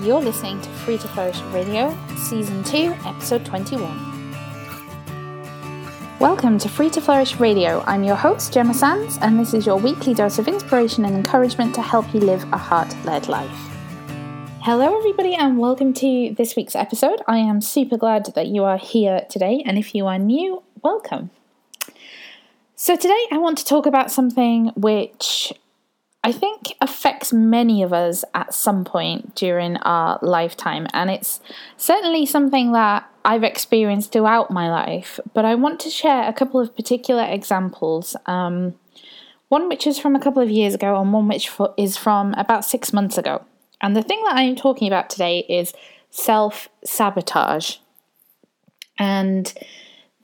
You're listening to Free to Flourish Radio, Season 2, Episode 21. Welcome to Free to Flourish Radio. I'm your host, Gemma Sands, and this is your weekly dose of inspiration and encouragement to help you live a heart led life. Hello, everybody, and welcome to this week's episode. I am super glad that you are here today, and if you are new, welcome. So, today I want to talk about something which I think affects many of us at some point during our lifetime, and it's certainly something that I've experienced throughout my life. But I want to share a couple of particular examples. Um, one which is from a couple of years ago, and one which is from about six months ago. And the thing that I'm talking about today is self sabotage. And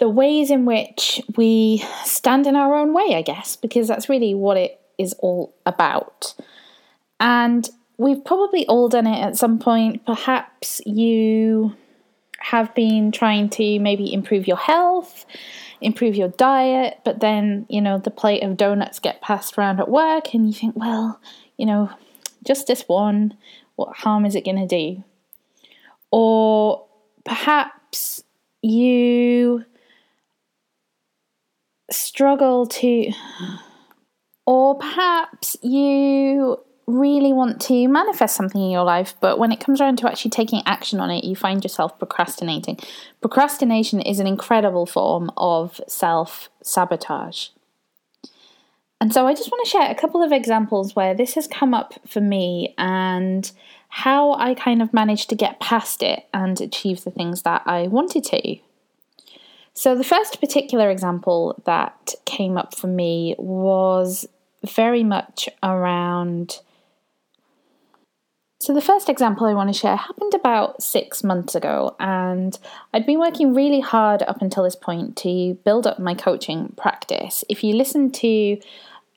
the ways in which we stand in our own way, I guess, because that's really what it is all about. And we've probably all done it at some point. Perhaps you have been trying to maybe improve your health, improve your diet, but then, you know, the plate of donuts get passed around at work and you think, well, you know, just this one, what harm is it going to do? Or perhaps you struggle to or perhaps you really want to manifest something in your life, but when it comes around to actually taking action on it, you find yourself procrastinating. Procrastination is an incredible form of self sabotage. And so I just want to share a couple of examples where this has come up for me and how I kind of managed to get past it and achieve the things that I wanted to. So, the first particular example that came up for me was very much around. So, the first example I want to share happened about six months ago, and I'd been working really hard up until this point to build up my coaching practice. If you listen to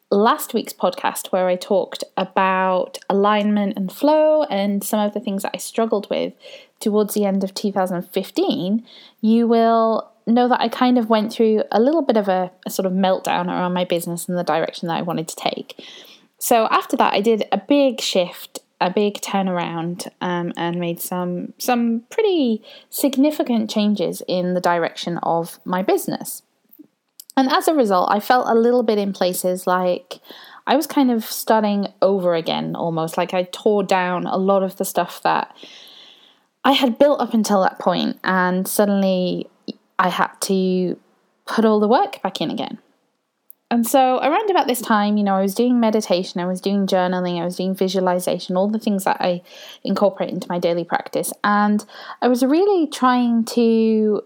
last week's podcast, where I talked about alignment and flow and some of the things that I struggled with towards the end of 2015, you will know that I kind of went through a little bit of a, a, sort of meltdown around my business and the direction that I wanted to take. So after that, I did a big shift, a big turnaround, um, and made some some pretty significant changes in the direction of my business. And as a result, I felt a little bit in places like I was kind of starting over again, almost like I tore down a lot of the stuff that I had built up until that point, and suddenly I had to put all the work back in again. And so, around about this time, you know, I was doing meditation, I was doing journaling, I was doing visualization, all the things that I incorporate into my daily practice. And I was really trying to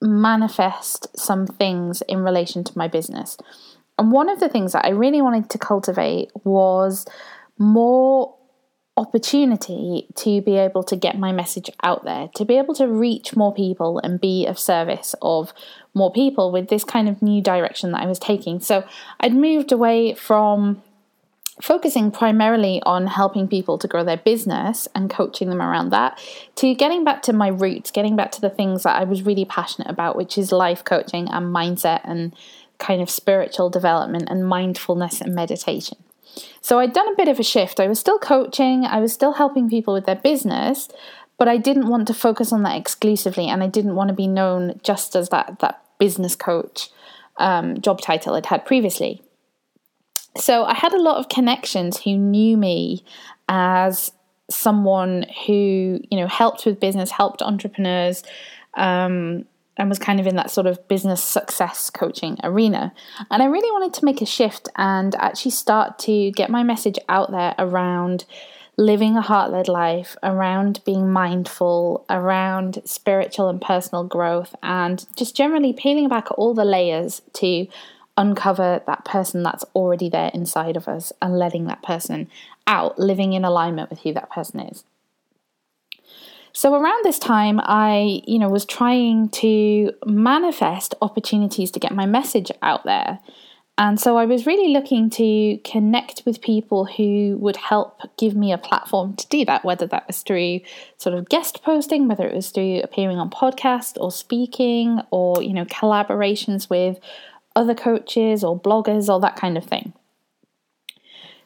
manifest some things in relation to my business. And one of the things that I really wanted to cultivate was more opportunity to be able to get my message out there, to be able to reach more people and be of service of more people with this kind of new direction that I was taking. So I'd moved away from focusing primarily on helping people to grow their business and coaching them around that to getting back to my roots, getting back to the things that I was really passionate about, which is life coaching and mindset and kind of spiritual development and mindfulness and meditation. So I'd done a bit of a shift. I was still coaching, I was still helping people with their business, but I didn't want to focus on that exclusively and I didn't want to be known just as that that business coach um, job title I'd had previously. So I had a lot of connections who knew me as someone who you know helped with business, helped entrepreneurs, um, and was kind of in that sort of business success coaching arena. And I really wanted to make a shift and actually start to get my message out there around living a heart led life, around being mindful, around spiritual and personal growth, and just generally peeling back all the layers to uncover that person that's already there inside of us and letting that person out, living in alignment with who that person is. So around this time, I, you know, was trying to manifest opportunities to get my message out there. And so I was really looking to connect with people who would help give me a platform to do that, whether that was through sort of guest posting, whether it was through appearing on podcast or speaking or, you know, collaborations with other coaches or bloggers or that kind of thing.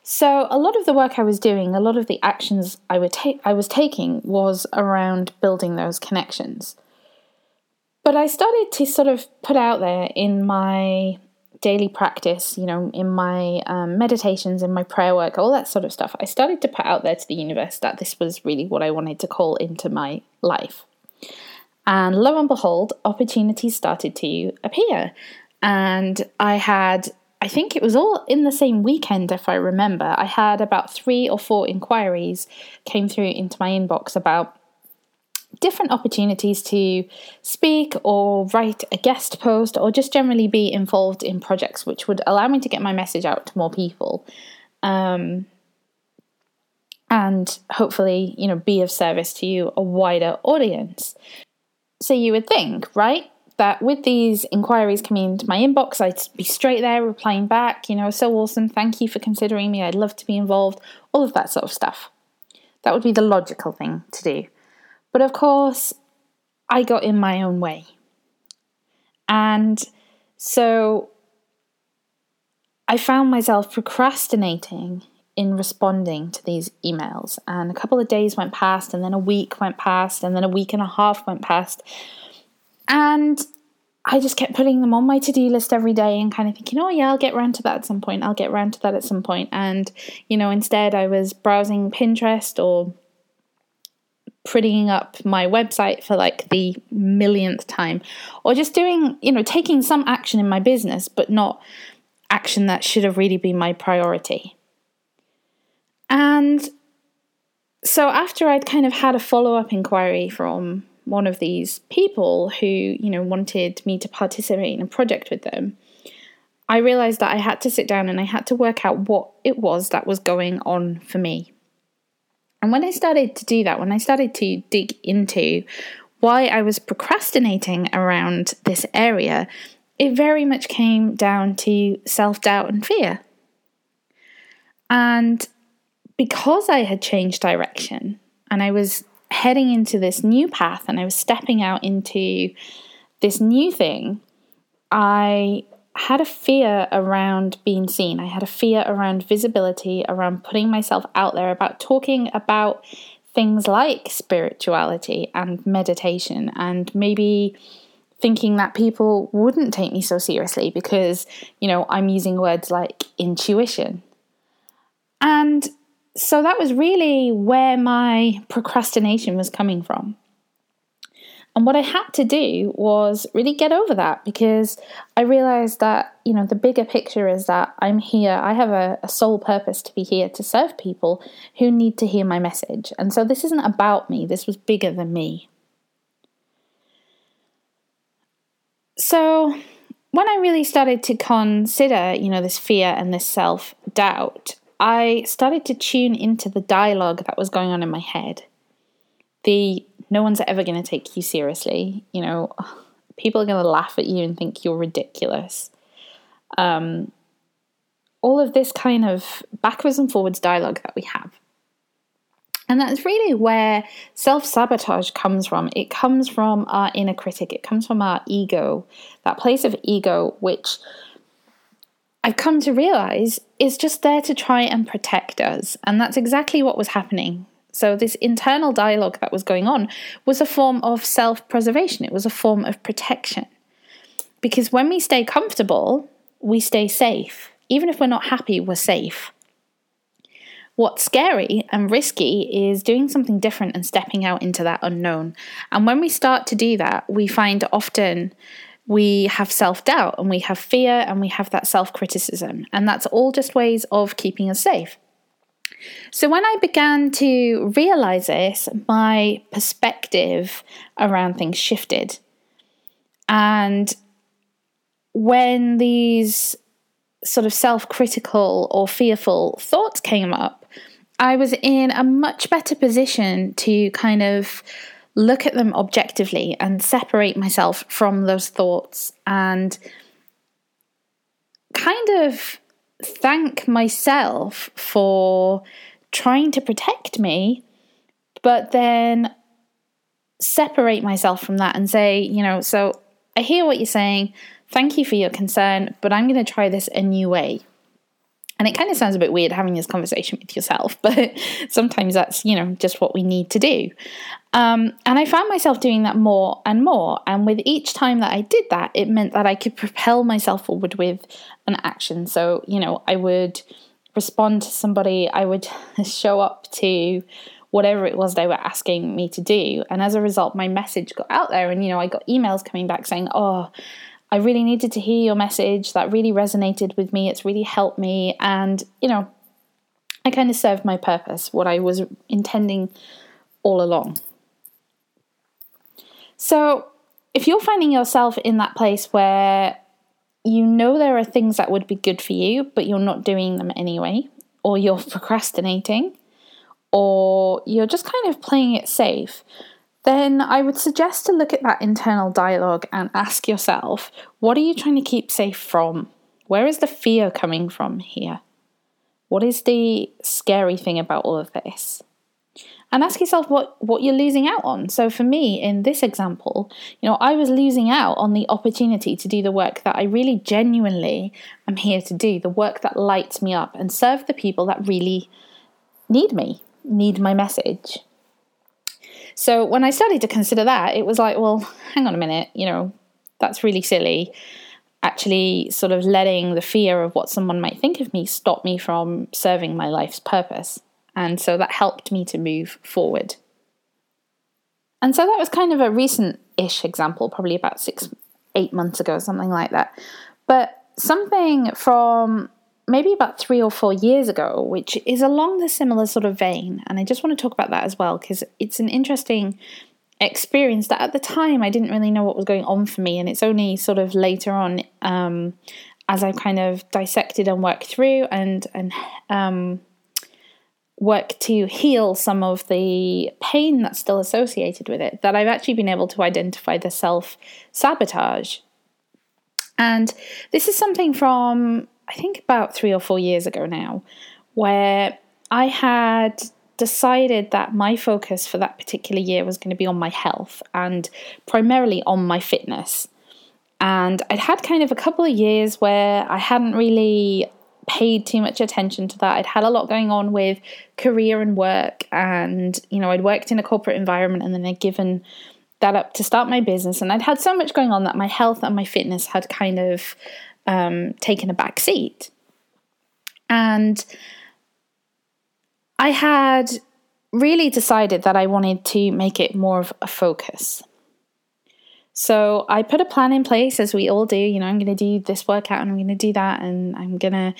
So a lot of the work I was doing, a lot of the actions I would I was taking was around building those connections. But I started to sort of put out there in my daily practice, you know, in my um, meditations, in my prayer work, all that sort of stuff, I started to put out there to the universe that this was really what I wanted to call into my life. And lo and behold, opportunities started to appear. And I had, I think it was all in the same weekend, if I remember, I had about three or four inquiries came through into my inbox about different opportunities to speak or write a guest post or just generally be involved in projects which would allow me to get my message out to more people. Um, and hopefully you know be of service to you a wider audience. So you would think right that with these inquiries coming into my inbox i'd be straight there replying back you know so awesome thank you for considering me i'd love to be involved all of that sort of stuff that would be the logical thing to do but of course, I got in my own way. And so I found myself procrastinating in responding to these emails. And a couple of days went past, and then a week went past, and then a week and a half went past. And I just kept putting them on my to do list every day and kind of thinking, oh, yeah, I'll get around to that at some point. I'll get around to that at some point. And, you know, instead I was browsing Pinterest or prettying up my website for like the millionth time or just doing you know taking some action in my business but not action that should have really been my priority and so after i'd kind of had a follow-up inquiry from one of these people who you know wanted me to participate in a project with them i realized that i had to sit down and i had to work out what it was that was going on for me and when I started to do that, when I started to dig into why I was procrastinating around this area, it very much came down to self doubt and fear. And because I had changed direction and I was heading into this new path and I was stepping out into this new thing, I had a fear around being seen. I had a fear around visibility, around putting myself out there, about talking about things like spirituality and meditation, and maybe thinking that people wouldn't take me so seriously because, you know, I'm using words like intuition. And so that was really where my procrastination was coming from. And what I had to do was really get over that because I realized that, you know, the bigger picture is that I'm here, I have a, a, sole purpose to be here to serve people who need to hear my message. And so this isn't about me, this was bigger than me. So when I really started to consider, you know, this fear and this self doubt, I started to tune into the dialogue that was going on in my head. The no one's ever going to take you seriously. You know, people are going to laugh at you and think you're ridiculous. Um, all of this kind of backwards and forwards dialogue that we have. And that's really where self sabotage comes from. It comes from our inner critic, it comes from our ego, that place of ego, which I've come to realize is just there to try and protect us. And that's exactly what was happening so, this internal dialogue that was going on was a form of self preservation, it was a form of protection. Because when we stay comfortable, we stay safe. Even if we're not happy, we're safe. What's scary and risky is doing something different and stepping out into that unknown. And when we start to do that, we find often we have self doubt and we have fear and we have that self criticism. And that's all just ways of keeping us safe. So, when I began to realize this, my perspective around things shifted. And when these sort of self critical or fearful thoughts came up, I was in a much better position to kind of look at them objectively and separate myself from those thoughts and kind of thank myself for trying to protect me, but then separate myself from that and say, you know, so I hear what you're saying. Thank you for your concern, but I'm going to try this a new way. And it kind of sounds a bit weird having this conversation with yourself, but sometimes that's, you know, just what we need to do. Um, and I found myself doing that more and more. And with each time that I did that, it meant that I could propel myself forward with an action. So, you know, I would respond to somebody, I would show up to whatever it was they were asking me to do. And as a result, my message got out there. And, you know, I got emails coming back saying, oh, I really needed to hear your message. That really resonated with me. It's really helped me. And, you know, I kind of served my purpose, what I was intending all along. So, if you're finding yourself in that place where you know there are things that would be good for you, but you're not doing them anyway, or you're procrastinating, or you're just kind of playing it safe, then I would suggest to look at that internal dialogue and ask yourself what are you trying to keep safe from? Where is the fear coming from here? What is the scary thing about all of this? and ask yourself what what you're losing out on so for me in this example you know i was losing out on the opportunity to do the work that i really genuinely am here to do the work that lights me up and serve the people that really need me need my message so when i started to consider that it was like well hang on a minute you know that's really silly actually sort of letting the fear of what someone might think of me stop me from serving my life's purpose and so that helped me to move forward. And so that was kind of a recent ish example, probably about six, eight months ago, something like that. But something from maybe about three or four years ago, which is along the similar sort of vein. And I just want to talk about that as well, because it's an interesting experience that at the time I didn't really know what was going on for me. And it's only sort of later on um, as I've kind of dissected and worked through and, and, um, work to heal some of the pain that's still associated with it, that I've actually been able to identify the self sabotage. And this is something from, I think, about three or four years ago now, where I had decided that my focus for that particular year was going to be on my health and primarily on my fitness. And I'd had kind of a couple of years where I hadn't really paid too much attention to that. I'd had a lot going on with career and work, and you know, I'd worked in a corporate environment and then I'd given that up to start my business, and I'd had so much going on that my health and my fitness had kind of um, taken a back seat. And I had really decided that I wanted to make it more of a focus. So I put a plan in place, as we all do. You know, I'm going to do this workout and I'm going to do that, and I'm going to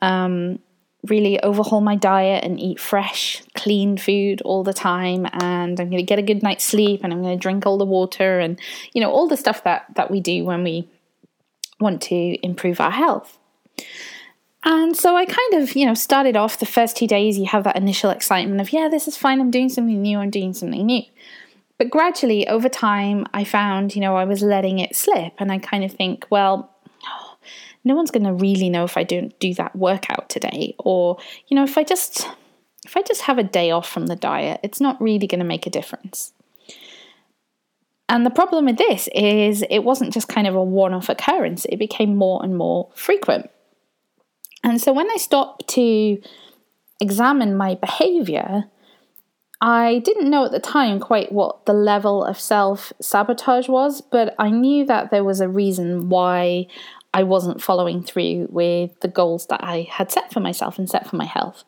um, really overhaul my diet and eat fresh, clean food all the time. And I'm going to get a good night's sleep, and I'm going to drink all the water, and you know, all the stuff that that we do when we want to improve our health. And so I kind of, you know, started off the first two days. You have that initial excitement of, yeah, this is fine. I'm doing something new. I'm doing something new. But gradually, over time, I found, you know, I was letting it slip. And I kind of think, well, no one's going to really know if I don't do that workout today. Or, you know, if I just. If I just have a day off from the diet, it's not really going to make a difference. And the problem with this is it wasn't just kind of a one off occurrence, it became more and more frequent. And so when I stopped to examine my behavior, I didn't know at the time quite what the level of self sabotage was, but I knew that there was a reason why I wasn't following through with the goals that I had set for myself and set for my health.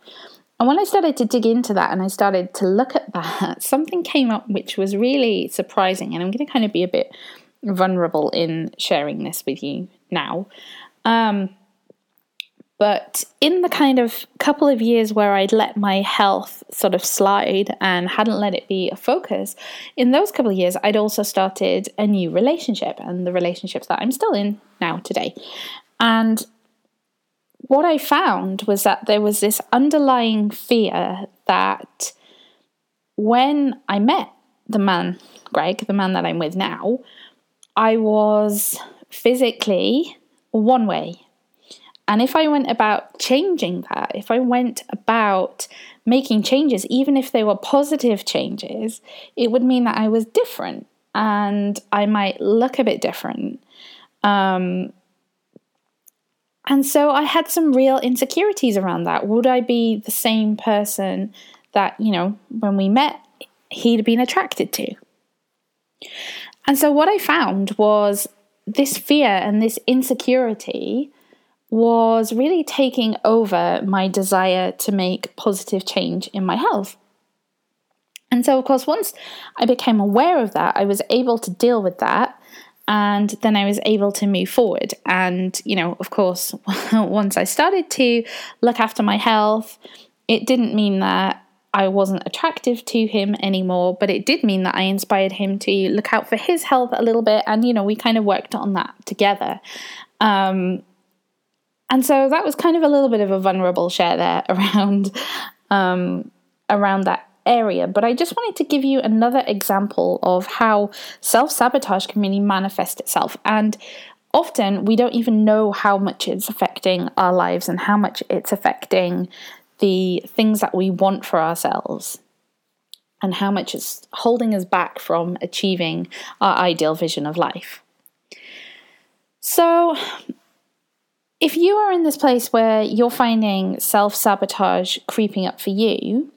And when I started to dig into that and I started to look at that, something came up which was really surprising. And I'm going to kind of be a bit vulnerable in sharing this with you now. Um, but in the kind of couple of years where I'd let my health sort of slide and hadn't let it be a focus, in those couple of years, I'd also started a new relationship and the relationships that I'm still in now today. And what I found was that there was this underlying fear that when I met the man, Greg, the man that I'm with now, I was physically one way and if I went about changing that, if I went about making changes, even if they were positive changes, it would mean that I was different and I might look a bit different. Um, And so I had some real insecurities around that. Would I be the same person that, you know, when we met, he'd been attracted to? And so what I found was this fear and this insecurity was really taking over my desire to make positive change in my health. And so, of course, once I became aware of that, I was able to deal with that. And then I was able to move forward. And, you know, of course, once I started to look after my health, it didn't mean that I wasn't attractive to him anymore, but it did mean that I inspired him to look out for his health a little bit. And, you know, we kind of worked on that together. Um, and so that was kind of a little bit of a vulnerable share there around um, around that area. But I just wanted to give you another example of how self sabotage can really manifest itself. And often we don't even know how much it's affecting our lives and how much it's affecting the things that we want for ourselves and how much it's holding us back from achieving our ideal vision of life. So, if you are in this place where you're finding self sabotage creeping up for you,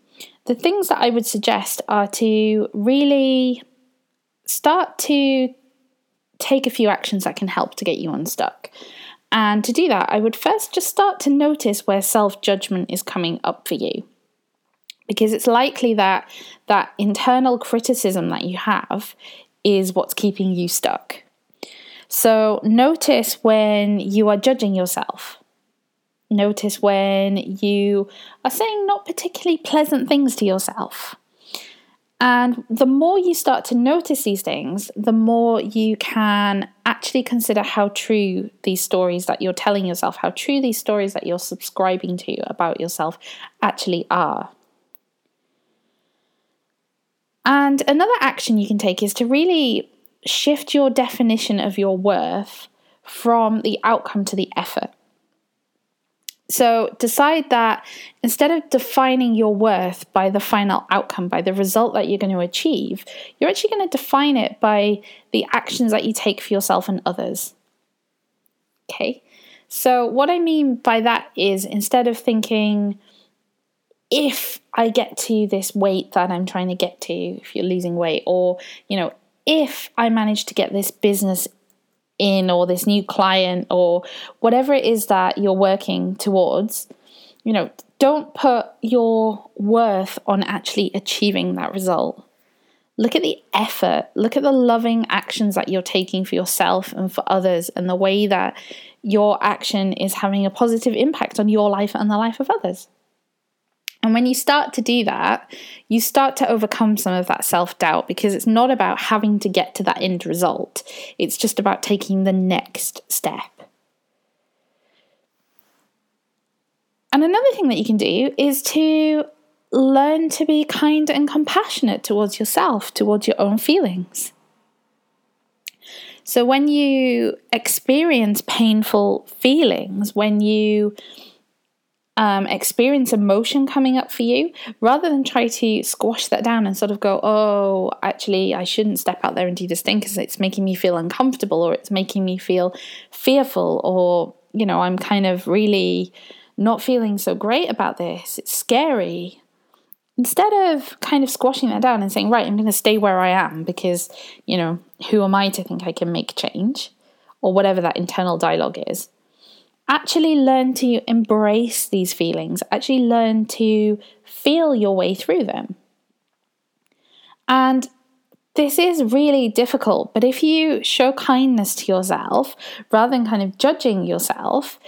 the things that I would suggest are to really start to take a few actions that can help to get you unstuck. And to do that, I would first just start to notice where self judgment is coming up for you. Because it's likely that that internal criticism that you have is what's keeping you stuck. So notice when you are judging yourself. Notice when you are saying not particularly pleasant things to yourself. And the more you start to notice these things, the more you can actually consider how true these stories that you're telling yourself, how true these stories that you're subscribing to about yourself actually are. And another action you can take is to really shift your definition of your worth from the outcome to the effort. So decide that instead of defining your worth by the final outcome, by the result that you're going to achieve, you're actually going to define it by the actions that you take for yourself and others. Okay? So, what I mean by that is instead of thinking, if I get to this weight that I'm trying to get to, if you're losing weight, or, you know, if I manage to get this business in or this new client or whatever it is that you're working towards, you know, don't put your worth on actually achieving that result. Look at the effort, look at the loving actions that you're taking for yourself and for others, and the way that your action is having a positive impact on your life and the life of others. And when you start to do that, you start to overcome some of that self doubt because it's not about having to get to that end result, it's just about taking the next step. And another thing that you can do is to learn to be kind and compassionate towards yourself, towards your own feelings. So when you experience painful feelings, when you um, experience emotion coming up for you, rather than try to squash that down and sort of go, oh, actually, I shouldn't step out there and do this thing because it's making me feel uncomfortable or it's making me feel fearful or, you know, I'm kind of really not feeling so great about this. It's scary. Instead of kind of squashing that down and saying, right, I'm going to stay where I am because, you know, who am I to think I can make change? Or whatever that internal dialogue is actually learn to embrace these feelings, actually learn to feel your way through them. And this is really difficult, but if you show kindness to yourself rather than kind of judging yourself,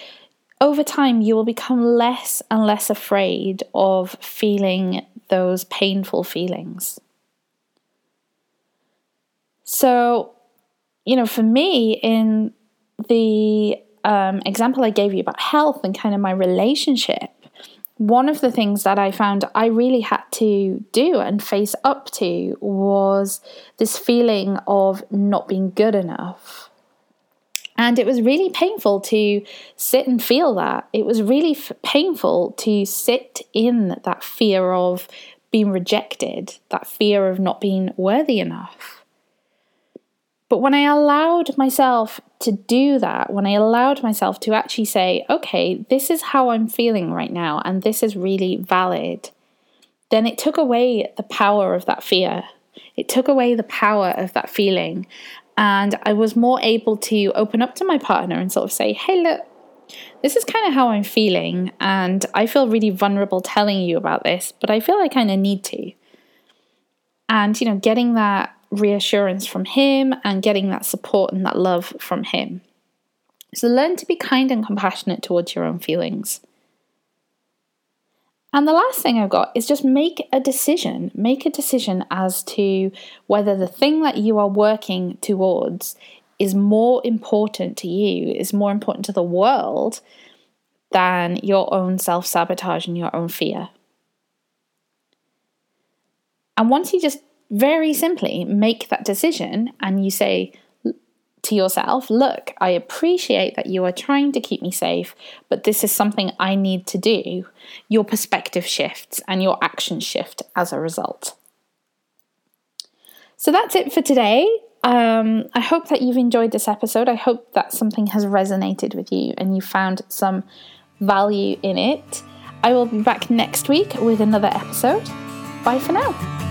over time you will become less and less afraid of feeling those painful feelings. So, you know, for me, in the um, example I gave you about health and kind of my relationship, one of the things that I found I really had to do and face up to was this feeling of not being good enough. And it was really painful to sit and feel that. It was really f- painful to sit in that fear of being rejected, that fear of not being worthy enough. But when I allowed myself to do that, when I allowed myself to actually say, okay, this is how I'm feeling right now, and this is really valid, then it took away the power of that fear. It took away the power of that feeling. And I was more able to open up to my partner and sort of say, hey, look, this is kind of how I'm feeling. And I feel really vulnerable telling you about this, but I feel I kind of need to. And, you know, getting that reassurance from him and getting that support and that love from him. So learn to be kind and compassionate towards your own feelings. And the last thing I've got is just make a decision. Make a decision as to whether the thing that you are working towards is more important to you, is more important to the world than your own self sabotage and your own fear. And once you just very simply make that decision and you say to yourself, look, I appreciate that you are trying to keep me safe, but this is something I need to do, your perspective shifts and your actions shift as a result. So that's it for today. Um, I hope that you've enjoyed this episode. I hope that something has resonated with you and you found some value in it. I will be back next week with another episode. Bye for now.